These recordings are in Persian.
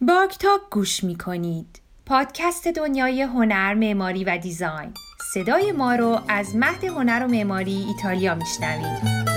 باگ تاک گوش می کنید. پادکست دنیای هنر، معماری و دیزاین. صدای ما رو از مهد هنر و معماری ایتالیا میشنوید.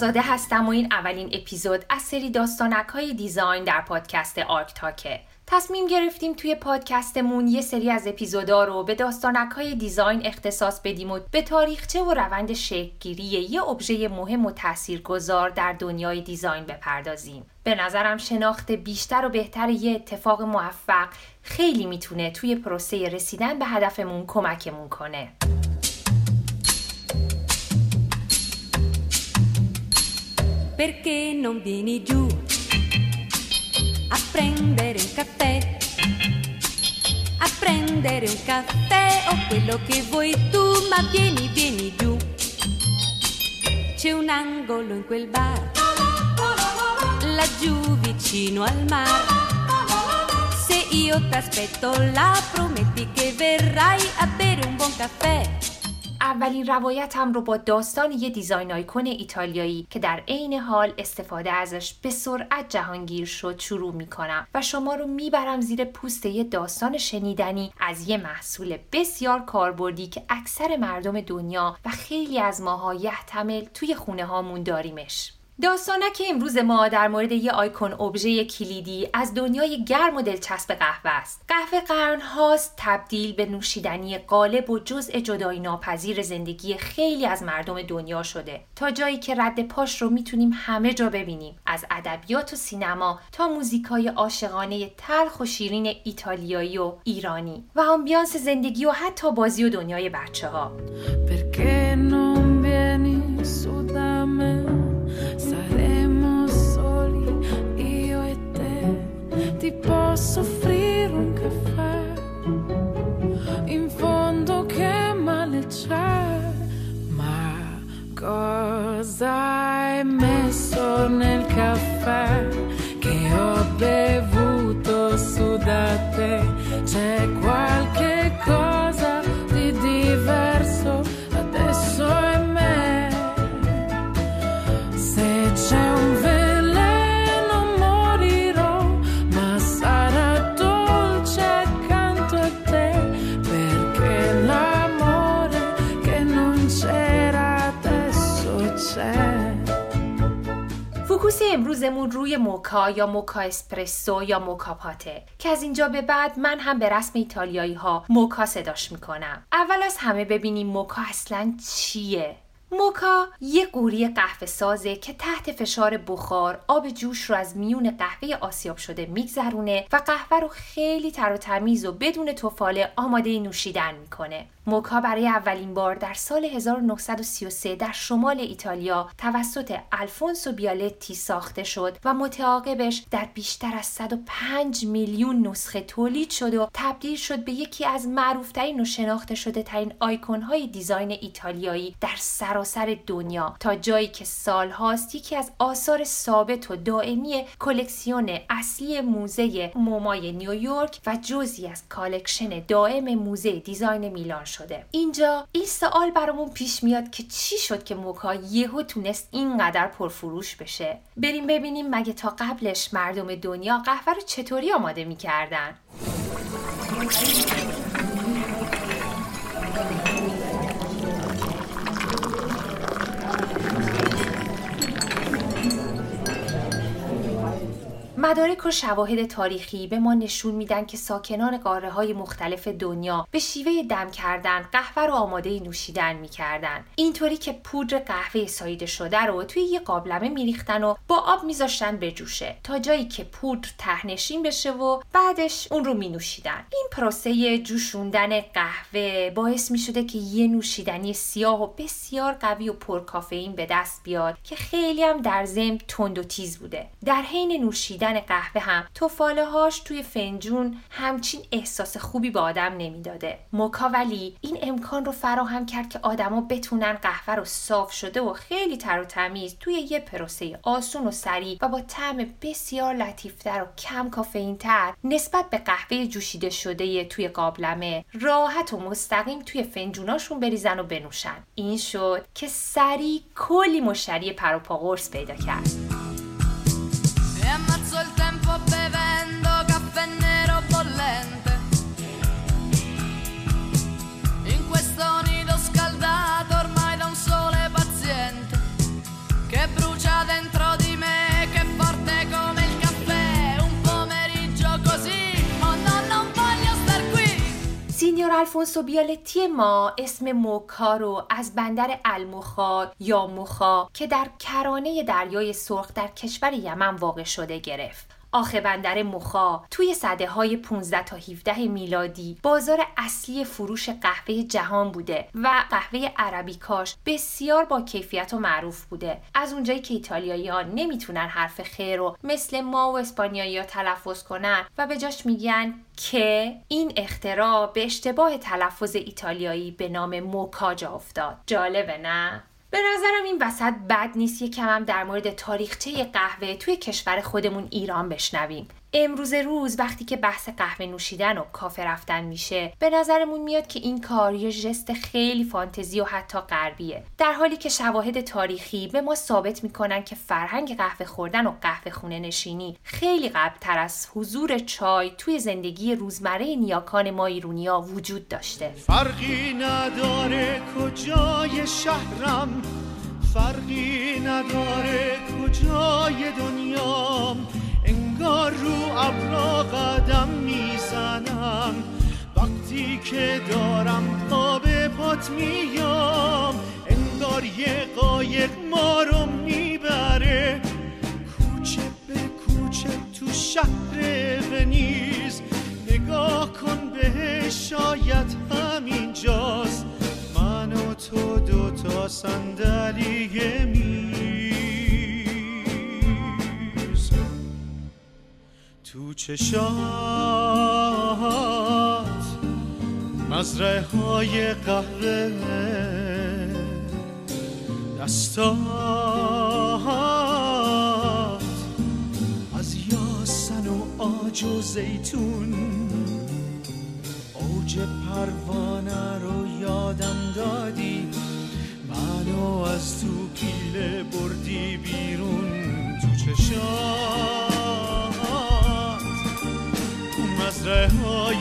آزاده هستم و این اولین اپیزود از سری داستانک های design در پادکست آرک تاکه تصمیم گرفتیم توی پادکستمون یه سری از اپیزودا رو به داستانک های design اختصاص بدیم و به تاریخچه و روند شکلگیری یه ابژه مهم و تاثیرگذار در دنیای design بپردازیم. به نظرم شناخت بیشتر و بهتر یه اتفاق موفق خیلی می‌تونه توی پروسه رسیدن به هدفمون کمکمون کنه. Perché non vieni giù a prendere un caffè? A prendere un caffè o quello che vuoi tu, ma vieni, vieni giù. C'è un angolo in quel bar, laggiù vicino al mar. Se io t'aspetto là, prometti che verrai a bere un buon caffè. اولین روایتم رو با داستان یه دیزاین آیکون ایتالیایی که در عین حال استفاده ازش به سرعت جهانگیر شد شروع می‌کنم و شما رو می‌برم زیر پوست یه داستان شنیدنی از یه محصول بسیار کاربردی که اکثر مردم دنیا و خیلی از ماها یحتمل توی خونه هامون داریمش. که امروز ما در مورد یه آیکون ابژه کلیدی از دنیای گرم و دلچسب قهوه است. قهوه قرن هاست تبدیل به نوشیدنی غالب و جزء جدایی ناپذیر زندگی خیلی از مردم دنیا شده. تا جایی که رد پاش رو می‌تونیم همه جا ببینیم. از ادبیات و سینما تا موزیکای عاشقانه تلخ و شیرین ایتالیایی و ایرانی و آمبیانس زندگی و حتی بازی و دنیای بچه ها. Posso offrire un caffè. In fondo che male c'è, ma cosa hai messo nel caffè che ho bevuto امروزمون روی موکا یا موکا اسپرسو یا موکا پاته. که از اینجا به بعد من هم به رسم ایتالیایی ها موکا صداش می‌کنم. اول از همه ببینیم موکا اصلا چیه. موکا یه قوری قهوه سازه که تحت فشار بخار آب جوش رو از میون قهوه آسیاب شده میگذرونه و قهوه رو خیلی تر و تمیز و بدون توفاله آماده نوشیدن می‌کنه. موکا برای اولین بار در سال 1933 در شمال ایتالیا توسط الفونسو بیالتی ساخته شد و متعاقبش در بیشتر از 105 میلیون نسخه تولید شد و تبدیل شد به یکی از معروفترین و شناخته شده ترین آیکون های دیزاین ایتالیایی در سراسر دنیا تا جایی که سالهاست یکی از آثار ثابت و دائمی کلکسیون اصلی موزه مومای نیویورک و جزی از collection دائم موزه design میلان شده. اینجا این سوال برامون پیش میاد که چی شد که موکا یهو تونست اینقدر پرفروش بشه؟ بریم ببینیم مگه تا قبلش مردم دنیا قهوه رو چطوری آماده می‌کردن؟ مدارک و شواهد تاریخی به ما نشون میدن که ساکنان قاره های مختلف دنیا به شیوه دم کردن قهوه رو آماده نوشیدن می‌کردن. اینطوری که پودر قهوه ساییده شده رو توی یه قابلمه میریختن و با آب میذاشتن بجوشه تا جایی که پودر تهنشین بشه و بعدش اون رو مینوشیدن. این پروسه جوشوندن قهوه باعث می‌شده که یه نوشیدنی سیاه و بسیار قوی و پرکافئین به دست بیاد که خیلی هم در ضمن تند و تیز بوده. در حین نوشیدن قهوه هم توفاله هاش توی فنجون همچین احساس خوبی به آدم نمی‌داده. موکا ولی این امکان رو فراهم کرد که آدما بتونن قهوه رو صاف شده و خیلی تر و تمیز توی یه پروسه آسون و سریع و با طعم بسیار لطیفتر و کم کافئین تر نسبت به قهوه جوشیده شده توی قابلمه راحت و مستقیم توی فنجوناشون بریزن و بنوشن. این شد که سریع کلی مشتری پروپا قرص پیدا کرد. الفونسو بیالتی ما اسم موکا رو از بندر المخا یا موخا که در کرانه دریای سرخ در کشور یمن واقع شده گرفت. آخه بندر مخا توی صده های 15 تا 17 میلادی بازار اصلی فروش قهوه جهان بوده و قهوه عربی کاش بسیار با کیفیت و معروف بوده. از اونجایی که ایتالیایی ها نمی‌تونن حرف خیر رو مثل ما و اسپانیایی ها تلفظ کنن و به جاش میگن که این اختراع به اشتباه تلفظ ایتالیایی به نام موکا جا افتاد. جالبه نه؟ به نظرم این وسط بد نیست یکم هم در مورد تاریخچه قهوه توی کشور خودمون ایران بشنویم. امروز روز وقتی که بحث قهوه نوشیدن و کافه رفتن میشه به نظرمون میاد که این کار یه ژست خیلی فانتزی و حتی غربیه. در حالی که شواهد تاریخی به ما ثابت می‌کنن که فرهنگ قهوه خوردن و قهوه خونه نشینی خیلی قبلتر از حضور چای توی زندگی روزمره نیاکان ما ایرونیا وجود داشته. فرقی نداره کجای شهرم فرقی نداره کجای دنیام. انگار رو ابرا قدم می‌زنم. وقتی که دارم تا به پات میام انگار یه قایق ما رو می‌بره. کوچه به کوچه تو شهر ونیز نگاه کن به شاید همینجاست. من و تو دوتا صندلی تو چشات مزرعه های قهوه دستات. از یاسن و آج و زیتون اوج پروانه رو یادم دادی. منو از تو پیله بردی بیرون تو چشات. با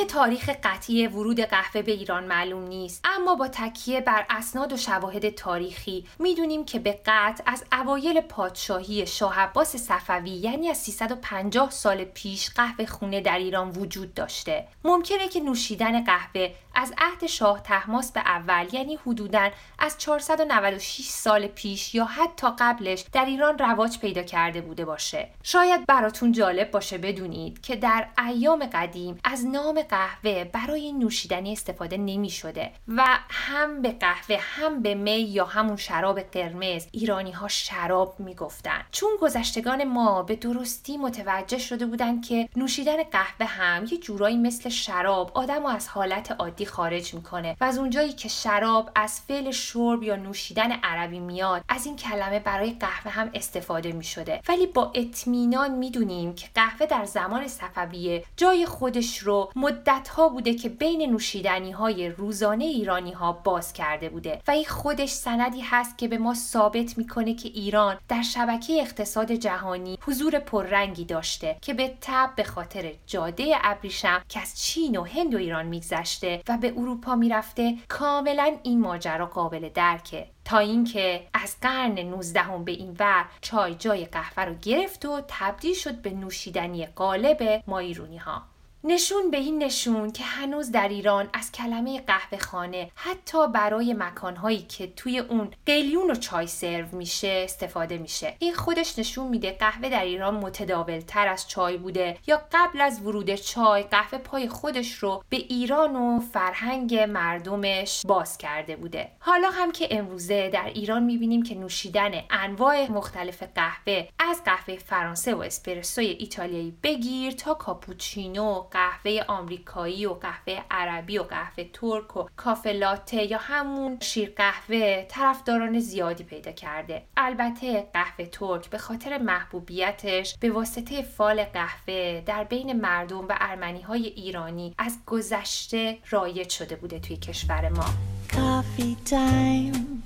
اینکه تاریخ قطعی ورود قهوه به ایران معلوم نیست اما با تکیه بر اسناد و شواهد تاریخی می‌دونیم که به قطع از اوایل پادشاهی شاه عباس صفوی یعنی از 350 سال پیش قهوه خونه در ایران وجود داشته. ممکنه که نوشیدن قهوه از عهد شاه تحماس به اول یعنی حدوداً از 496 سال پیش یا حتی قبلش در ایران رواج پیدا کرده بوده باشه. شاید براتون جالب باشه بدونید که در ایام قدیم از نام قهوه برای نوشیدنی استفاده نمی شده و هم به قهوه هم به می یا همون شراب قرمز ایرانی ها شراب می گفتن. چون گذشتگان ما به درستی متوجه شده بودند که نوشیدن قهوه هم یه جورایی مثل شراب آدم و از حالت عادی خارج می‌کنه و از اونجایی که شراب از فعل شرب یا نوشیدن عربی میاد از این کلمه برای قهوه هم استفاده می‌شده ولی با اطمینان می‌دونیم که قهوه در زمان صفویه جای خودش رو مدت ها بوده که بین نوشیدنی های روزانه ایرانی ها باز کرده بوده و این خودش سندی هست که به ما ثابت می‌کنه که ایران در شبکه اقتصاد جهانی حضور پررنگی داشته که به تب به خاطر جاده ابریشم که از چین و هند و ایران میگذشته و به اروپا می‌رفته کاملا این ماجرا قابل درکه. تا اینکه از قرن 19 به این ور چای جای قهوه رو گرفت و تبدیل شد به نوشیدنی غالب ما ایرونی ها نشون به این نشون که هنوز در ایران از کلمه قهوه خانه حتی برای مکانهایی که توی اون قلیون و چای سرو میشه استفاده میشه. این خودش نشون میده قهوه در ایران متداول تر از چای بوده یا قبل از ورود چای قهوه پای خودش رو به ایران و فرهنگ مردمش باز کرده بوده. حالا هم که امروزه در ایران می‌بینیم که نوشیدن انواع مختلف قهوه از قهوه فرانسه و اسپرسوی ایتالیایی بگیر تا کاپوچینو قهوه آمریکایی و قهوه عربی و قهوه ترک و کافه لاته یا همون شیر قهوه طرفداران زیادی پیدا کرده البته قهوه ترک به خاطر محبوبیتش به واسطه فال قهوه در بین مردم و ارمنی های ایرانی از گذشته رایج شده بوده توی کشور ما Coffee time.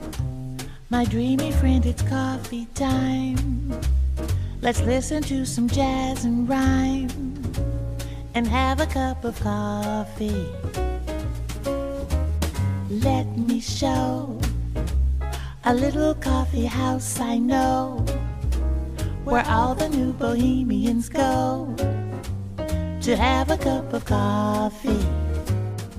My dreamy friend, it's coffee time. Let's listen to some jazz and rhyme and have a cup of coffee. Let me show a little coffee house I know where all the new bohemians go to have a cup of coffee.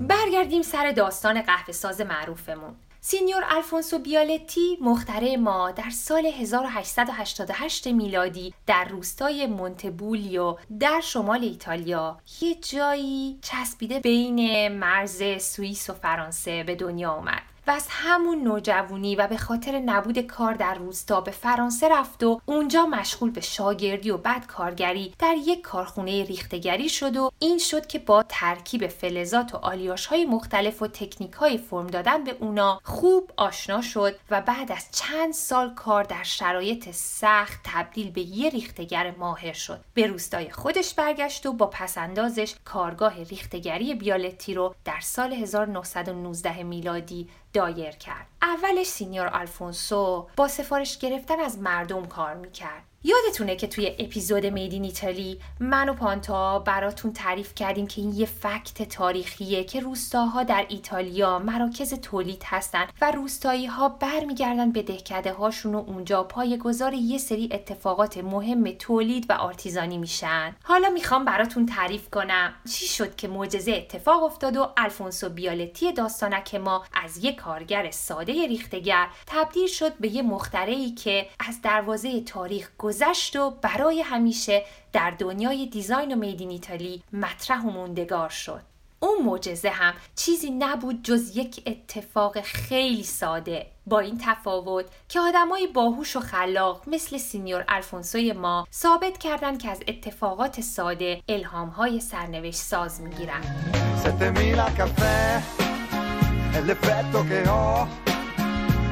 برگردیم سر داستان قهوه ساز معروفمون سینیور الفونسو بیالتی مخترع ما در سال 1888 میلادی در روستای مونتبولیو در شمال ایتالیا. یه جایی چسبیده بین مرز سوئیس و فرانسه به دنیا آمد و از همون نوجوانی و به خاطر نبود کار در روستا به فرانسه رفت و اونجا مشغول به شاگردی و بعد کارگری در یک کارخونه ریختگری شد و این شد که با ترکیب فلزات و آلیاش های مختلف و تکنیک های فرم دادن به اونا خوب آشنا شد و بعد از چند سال کار در شرایط سخت تبدیل به یه ریختگر ماهر شد. به روستای خودش برگشت و با پس‌اندازش کارگاه ریختگری بیالتی رو در سال 1919 میلادی دایر کرد. اولش signor آلفونسو با سفارش گرفتن از مردم کار می‌کرد. یادتونه که توی اپیزود made in Italy من و پانتا براتون تعریف کردیم که این یه fact تاریخیه که روستاها در ایتالیا مراکز تولید هستن و روستایی ها برمیگردن به دهکده هاشون و اونجا پایه‌گذار یه سری اتفاقات مهم تولید و artisan ی میشن. حالا می‌خوام براتون تعریف کنم چی شد که معجزه اتفاق افتاد و الفونسو بیالتی داستانک ما از یه کارگر ساده ریختگر تبدیل شد به یه مخترعی که از دروازه تاریخ گذشت و برای همیشه در دنیای دیزاین و میدین ایتالی مطرح و موندگار شد. اون معجزه هم چیزی نبود جز یک اتفاق خیلی ساده با این تفاوت که آدمای باهوش و خلاق مثل سینیور الفونسوی ما ثابت کردند که از اتفاقات ساده الهامهای سرنوشت ساز می‌گیرن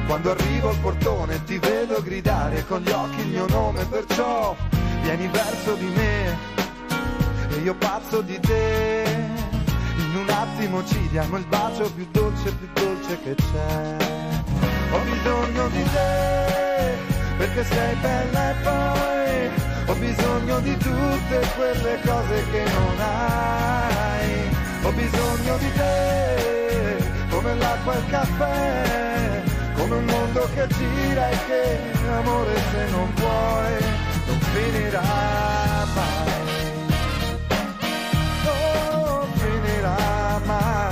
quando arrivo al portone ti vedo gridare con gli occhi il mio nome perciò vieni verso di me e io pazzo di te. In un attimo ci diamo il bacio più dolce più dolce che c'è. Ho bisogno di te perché sei bella e poi ho bisogno di tutte quelle cose che non hai. Ho bisogno di te come l'acqua e il caffè mondo che gira e che amore se non vuoi non finirà mai. Non finirà mai.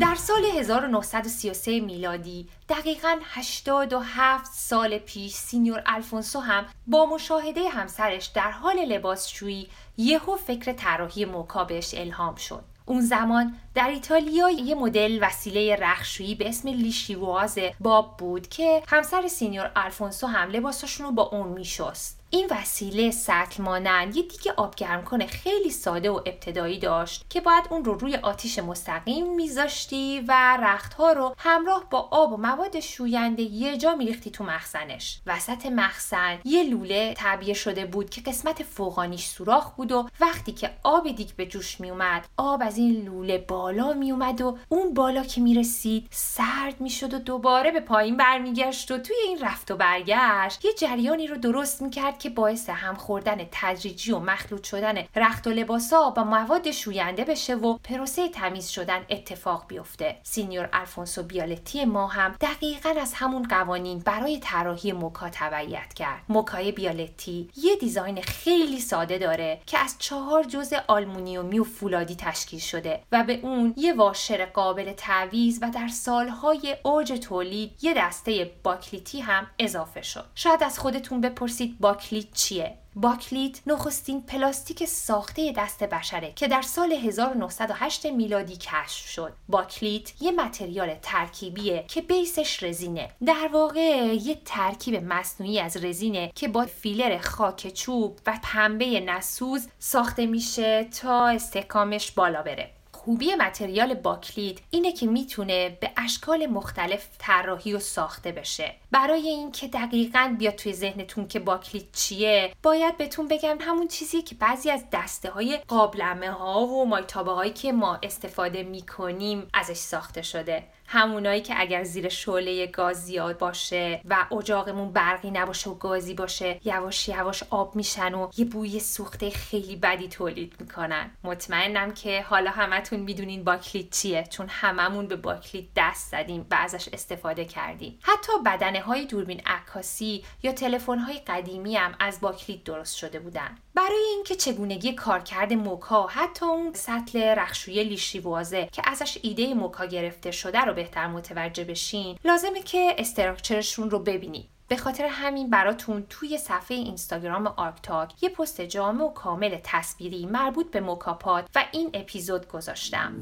در سال 1933 میلادی دقیقا 87 سال پیش سینیور الفونسو هم با مشاهده همسرش در حال لباسشویی یهو فکر طراحی موکا بهش الهام شد اون زمان در ایتالیا یه مدل وسیله رخشویی به اسم لیشیواز باب بود که همسر سینیور الفونسو هم لباساشون رو با اون میشست. این وسیله سطل مانند یه دیگه آب گرم کنه خیلی ساده و ابتدایی داشت که باید اون رو روی آتیش مستقیم میذاشتی و رختها رو همراه با آب و مواد شوینده یه جا میریختی تو مخزنش. وسط مخزن یه لوله تعبیه شده بود که قسمت فوقانیش سوراخ بود و وقتی که آب دیگ به جوش میومد آب از این لوله بالا میومد و اون بالا که می‌رسید سرد می‌شد و دوباره به پایین برمیگشت و توی این رفت و برگشت یه جریانی رو درست می‌کرد که باعث هم خوردن تدریجی و مخلوط شدن رخت و لباسا با مواد شوینده بشه و پروسه تمیز شدن اتفاق بیفته. signor الفونسو بیالتی ما هم دقیقا از همون قوانین برای طراحی موکا تبعیت کرد. موکای بیالتی یه design خیلی ساده داره که از چهار جزء آلمونیومی و فولادی تشکیل شده و به اون یه واشر قابل تعویض و در سالهای اوج تولید یه دسته باکلیتی هم اضافه شد. شاید از خودتون بپرسید باکلیت چیه باکلیت نخستین پلاستیک ساخته دست بشره که در سال 1908 میلادی کشف شد. باکلیت یه material ترکیبیه که base ش رزینه. در واقع یه ترکیب مصنوعی از رزینه که با فیلر خاک چوب و پنبه نسوز ساخته میشه تا استحکامش بالا بره. خوبی material باکلیت اینه که می‌تونه به اشکال مختلف طراحی و ساخته بشه. برای اینکه دقیقا بیاد توی ذهنتون که باکلیت چیه باید بهتون بگم همون چیزی که بعضی از دسته های قابلمه ها و مایتابه هایی که ما استفاده می‌کنیم ازش ساخته شده. همونایی که اگر زیر شعله گاز زیاد باشه و اجاقمون برقی نباشه و گازی باشه یواش یواش آب میشن و یه بوی سوخته خیلی بدی تولید می‌کنن. مطمئنم که حالا همتون می‌دونین باکلیت چیه چون هممون به باکلیت دست زدیم و ازش استفاده کردیم. حتی بدنه های دوربین عکاسی یا تلفن های قدیمی هم از باکلیت درست شده بودن. برای اینکه چگونگی کارکرد موکا حتی اون سطل رختشوی lisciveuse که ازش ایده موکا گرفته شده رو بهتر متوجه بشین لازمه که structure شون رو ببینید به خاطر همین براتون توی صفحه اینستاگرام آرکتاک یه پست جامع و کامل تصویری مربوط به moka pot و این اپیزود گذاشتم.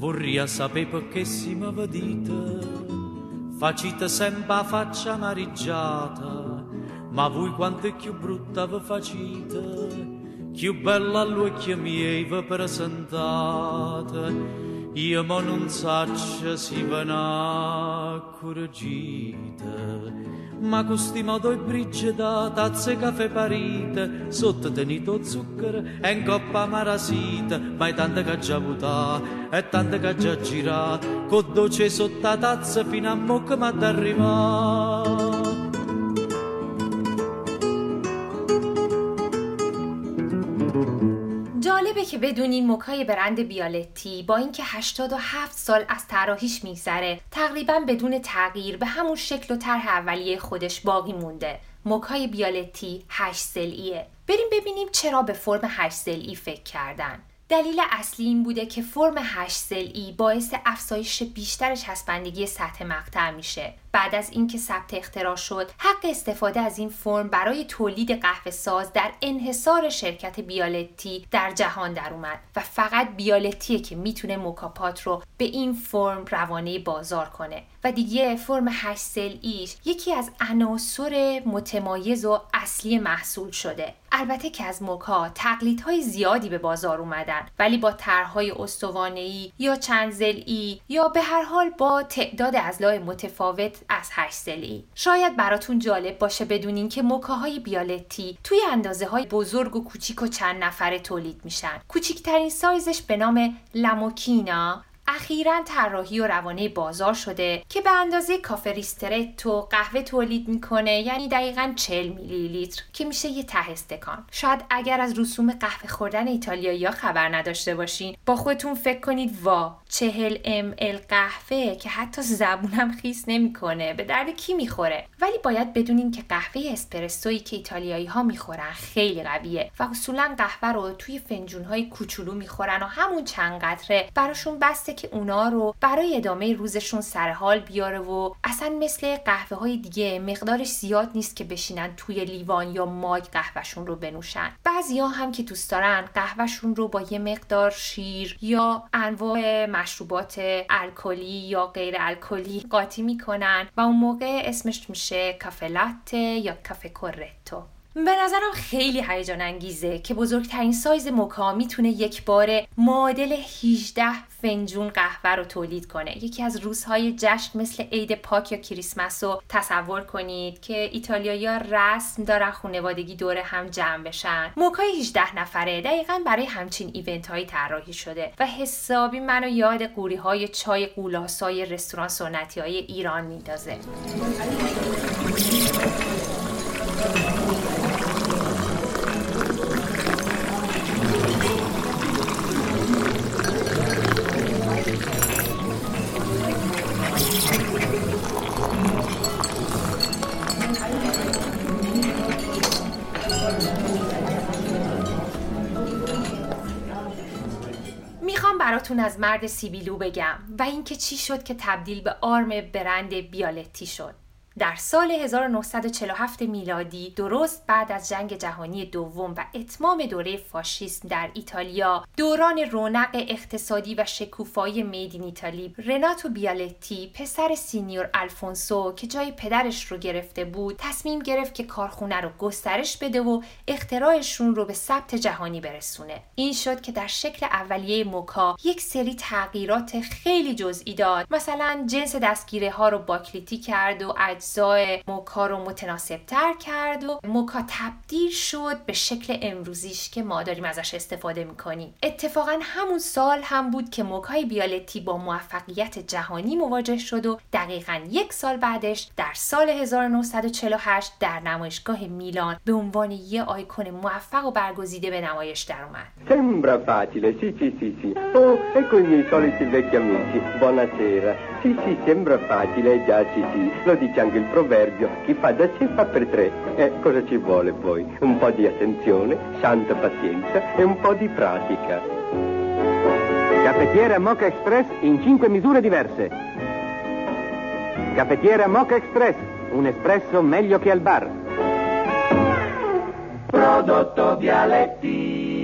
Più bella all'occhio miei vi presentate, io ma non saccio si va accorgite. Ma questi modo e brigida, tazze caffè parite, sotto tenito zucchero e in coppa marasita, ma è tanta che già avuta, e tanta che già girata, con dolce sotto tazza fino a mo' che m'ha d'arrivare. جالبه که بدونین موکای برند بیالتی با اینکه 87 سال از طراحیش میگذره تقریبا بدون تغییر به همون شکل و طرح اولیه خودش باقی مونده. موکای بیالتی 8 سلعیه بریم ببینیم چرا به فرم 8 سلعی فکر کردن. دلیل اصلی این بوده که فرم 8 سلعی باعث افزایش بیشتر چسبندگی سطح مقطع میشه. بعد از اینکه ثبت اختراع شد حق استفاده از این فرم برای تولید قهوه ساز در انحصار شرکت بیالتی در جهان در اومد و فقط بیالتیه که می‌تونه موکاپات رو به این فرم روانه بازار کنه. و دیگه فرم 8 ایش یکی از عناصر متمایز و اصلی محصول شده. البته که از موکا تقلیدهای زیادی به بازار اومدن ولی با طرحهای استوانه‌ای یا چند ضلعی یا به هر حال با تعداد اضلاع متفاوت از 8 ضلعی شاید براتون جالب باشه بدونین که موکاهای بیالتی توی اندازه های بزرگ و کوچیک و چند نفره تولید میشن. کوچیکترین سایزش به نام لاموکینا. اخیرا طراحی و روانه بازار شده که به اندازه کافه ریسترتو قهوه تولید می‌کنه یعنی دقیقا 40 میلی لیتر که میشه یه ته استکان. شاید اگر از رسوم قهوه خوردن ایتالیایی خبر نداشته باشین. با خودتون فکر کنید وا 40 ام ال قهوه که حتی زبونم خیس نمی‌کنه به درد کی می‌خوره؟ ولی باید بدونین که قهوه اسپرسویی که ایتالیایی ها می‌خورن خیلی قویه و اصولا قهوه رو توی فنجون های کوچولو می‌خورن و همون چند قطره براشون بسته که اونا رو برای ادامه روزشون سر حال بیاره و اصلا مثل قهوه های دیگه مقدارش زیاد نیست که بشینن توی لیوان یا ماگ قهوهشون رو بنوشن. بعضیا هم که دوست دارن قهوهشون رو با یه مقدار شیر یا انواع مشروبات الکلی یا غیر الکلی قاطی می‌کنن و اون موقع اسمش میشه کافه لاته یا کافه کورتو. به نظرم خیلی هیجان انگیزه که بزرگترین سایز موکا می‌تونه یک بار معادل 18 فنجون قهوه رو تولید کنه. یکی از روزهای جشن مثل عید پاک یا کریسمس رو تصور کنید که ایتالیایی رسم دارن خانوادگی دور هم جمع بشن. موکای 18 نفره دقیقا برای همچین ایونت هایی طراحی شده و حسابی منو یاد قوری های چای قولاسای رستوران سنتی های ایران میندازه. براتون از مرد سیبیلو بگم و اینکه چی شد که تبدیل به آرم برند بیالتی شد. در سال 1947 میلادی درست بعد از جنگ جهانی دوم و اتمام دوره فاشیسم در ایتالیا دوران رونق اقتصادی و شکوفایی made in Italy رناتو بیالتی پسر signor الفونسو که جای پدرش رو گرفته بود تصمیم گرفت که کارخونه رو گسترش بده و اختراعشون رو به ثبت جهانی برسونه. این شد که در شکل اولیه موکا یک سری تغییرات خیلی جزئی داد. مثلا جنس دستگیره ها رو باکلیتی کرد و اجزای موکا رو متناسب تر کرد و موکا تبدیل شد به شکل امروزیش که ما داریم ازش استفاده می‌کنیم اتفاقا همون سال هم بود که موکای بیالتی با موفقیت جهانی مواجه شد و دقیقا یک سال بعدش در سال 1948 در نمایشگاه میلان به عنوان یه آیکون موفق و برگزیده به نمایش در اومد Sembra facile, sì, sì, sì, sì. Oh, miei soliti vecchi amici. Buonasera. Sì, sì, sembra facile, già, sì, sì. Lo dice anche il proverbio. Chi fa da sé fa per tre. Eh, cosa ci vuole poi? Un po' di attenzione, santa pazienza e un po' di pratica. Caffettiera Mocha Express in cinque misure diverse. Caffettiera Mocha Express, un espresso meglio che al bar. Prodotto Vialetti.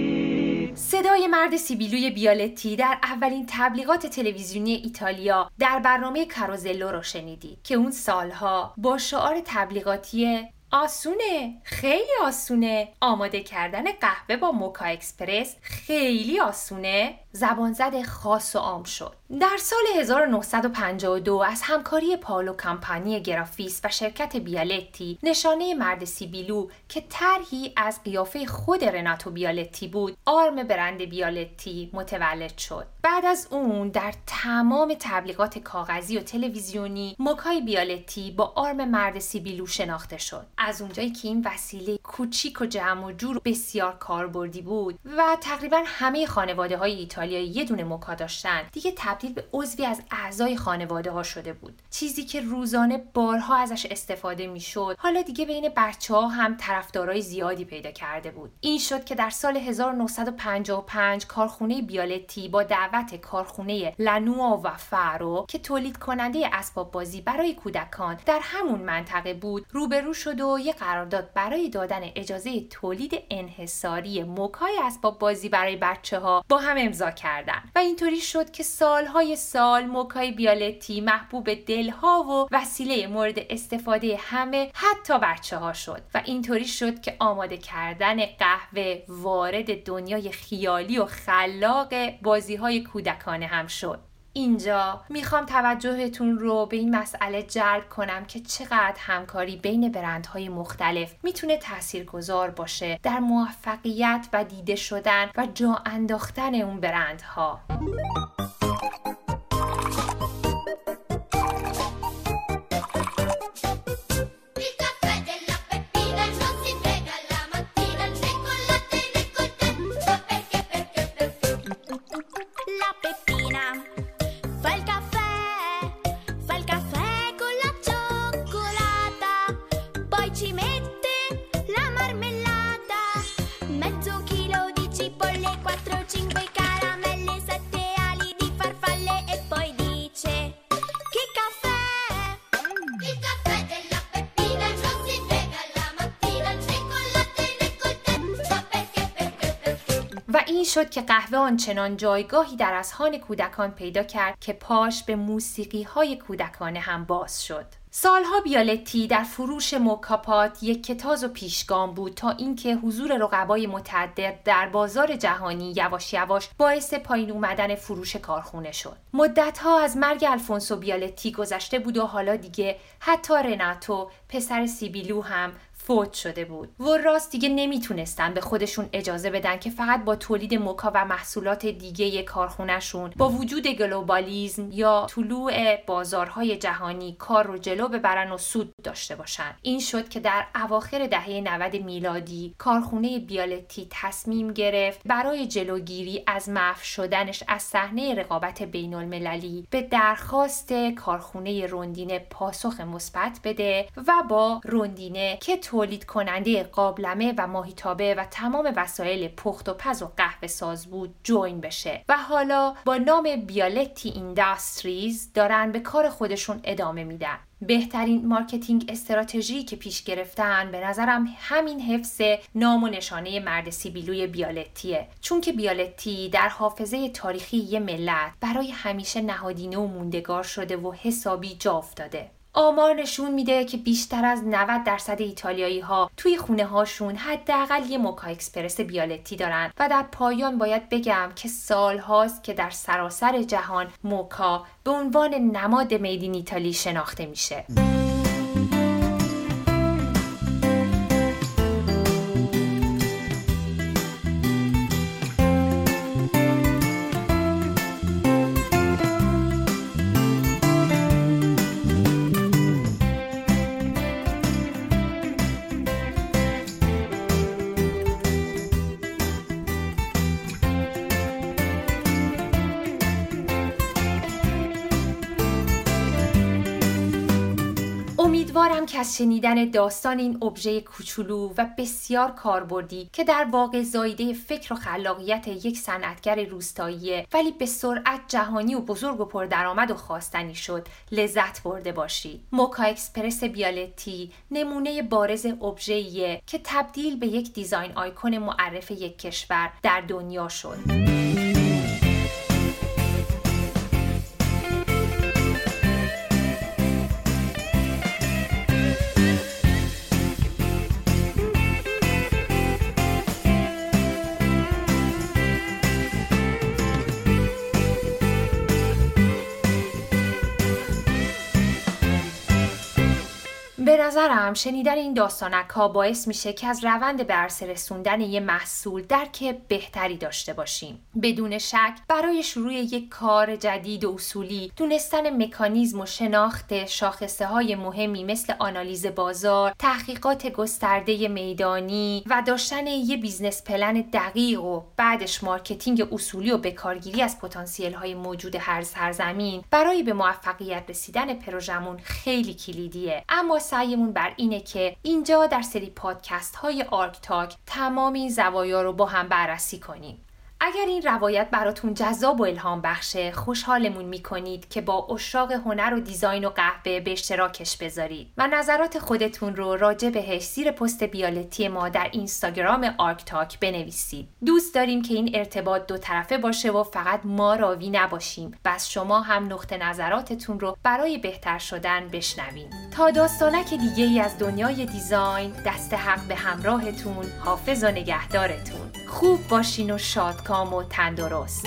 صدای مرد سیبیلوی بیالتی در اولین تبلیغات تلویزیونی ایتالیا در برنامه کاروزلو رو شنیدید که اون سالها با شعار تبلیغاتی آسونه خیلی آسونه. آماده کردن قهوه با موکا اکسپرس خیلی آسونه. زبانزد خاص و عام شد. در سال 1952 از همکاری پالو کمپانی گرافیس و شرکت بیالتی نشانه مرد سیبیلو که طرحی از قیافه خود رناتو بیالتی بود آرم برند بیالتی متولد شد. بعد از اون در تمام تبلیغات کاغذی و تلویزیونی موکای بیالتی با آرم مرد سیبیلو شناخته شد. از اونجایی که این وسیله کوچیک و جمع و جور بسیار کاربردی بود و تقریبا همه خانواده های ایتالیایی یه دونه موکا داشتن دیگه تبدیل به عضوی از اعضای خانواده ها شده بود. چیزی که روزانه بارها ازش استفاده می‌شد حالا دیگه بین بچه ها هم طرفدارای زیادی پیدا کرده بود. این شد که در سال 1955 کارخونه بیالتی با دعوت کارخونه لنوا و فرو که تولید کننده اسباب بازی برای کودکان در همون منطقه بود روبرو شد یه قرارداد برای دادن اجازه تولید انحصاری موکای اسباب بازی برای بچه ها با هم امضا کردن. و اینطوری شد که سالهای سال موکای بیالتی محبوب دلها و وسیله مورد استفاده همه حتی بچه ها شد. و اینطوری شد که آماده کردن قهوه وارد دنیای خیالی و خلاق بازی های کودکانه هم شد. اینجا. می‌خوام توجهتون رو به این مسئله جلب کنم که چقدر همکاری بین برندهای مختلف می‌تونه تاثیرگذار باشه در موفقیت و دیده شدن و جا انداختن اون برندها. شد که قهوه آنچنان جایگاهی در اذهان کودکان پیدا کرد که پاش به موسیقی های کودکانه هم باز شد. سالها بیالتی در فروش موکاپات یک کتاز و پیشگام بود تا اینکه حضور رقبای متعدد در بازار جهانی یواش یواش باعث پایین اومدن فروش کارخونه شد. مدتها از مرگ الفونسو بیالتی گذشته بود و حالا دیگه حتی رناتو پسر سیبیلو هم فوت شده بود. وراث دیگه نمی‌تونستن به خودشون اجازه بدن که فقط با تولید موکا و محصولات دیگه کارخونهشون با وجود globalism یا طلوع بازارهای جهانی کار رو جلو ببرن و سود داشته باشن. این شد که در اواخر دهه 90 میلادی کارخونه بیالتی تصمیم گرفت برای جلوگیری از محو شدنش از صحنه رقابت بین المللی به درخواست کارخونه روندینه پاسخ مثبت بده و با روندینه که تولید کننده قابلمه و ماهیتابه و تمام وسایل پخت و پز و قهوه ساز بود join بشه. و حالا با نام بیالتی Industries دارن به کار خودشون ادامه میدن. بهترین marketing strategy که پیش گرفتن به نظرم همین حفظ نام و نشانه مرد سیبیلوی بیالتیه چون که بیالتی در حافظه تاریخی یه ملت برای همیشه نهادینه و موندگار شده و حسابی جا افتاده. آمار نشون میده که بیشتر از 90 درصد ایتالیایی ها توی خونه هاشون حداقل یه موکا اکسپرس بیالتی دارن و در پایان باید بگم که سال هاست که در سراسر جهان موکا به عنوان نماد made in Italy شناخته میشه. که از شنیدن داستان این ابژه کوچولو و بسیار کاربردی که در واقع زایده فکر و خلاقیت یک صنعتگر روستاییه ولی به سرعت جهانی و بزرگ و پردرآمد و خواستنی شد. لذت برده باشید. موکا اکسپرس بیالتی نمونه بارز ابژه‌ایه که تبدیل به یک دیزاین آیکون معرف یک کشور در دنیا شد. نظرم شنیدن این داستانک ها باعث میشه که از روند به عرضه رسوندن یه محصول درک بهتری داشته باشیم. بدون شک برای شروع یک کار جدید و اصولی دونستن مکانیزم و شناخت شاخصه های مهمی مثل آنالیز بازار، تحقیقات گسترده میدانی و داشتن یه business plan دقیق و بعدش marketing اصولی و بکارگیری از پتانسیل های موجود هر سرزمین برای به موفقیت رسیدن پروژمون خیلی کلیدیه. اما سعیمون بر اینه که اینجا در سری پادکست های آرک تاک تمام این زوایا رو با هم بررسی کنیم. اگر این روایت براتون جذاب و الهام بخشه خوشحالمون می‌کنید که با عشاق هنر و design و قهوه به اشتراکش بذارید. و نظرات خودتون رو راجع بهش زیر پست بیالتی ما در اینستاگرام آرک تاک بنویسید. دوست داریم که این ارتباط دو طرفه باشه و فقط ما راوی نباشیم. از شما هم نقطه نظراتتون رو برای بهتر شدن بشنویم تا داستانک دیگه ای از دنیای دیزاین دست حق به همراهتون حافظ و نگهدارتون. خوب باشین و شادکام و تندرست.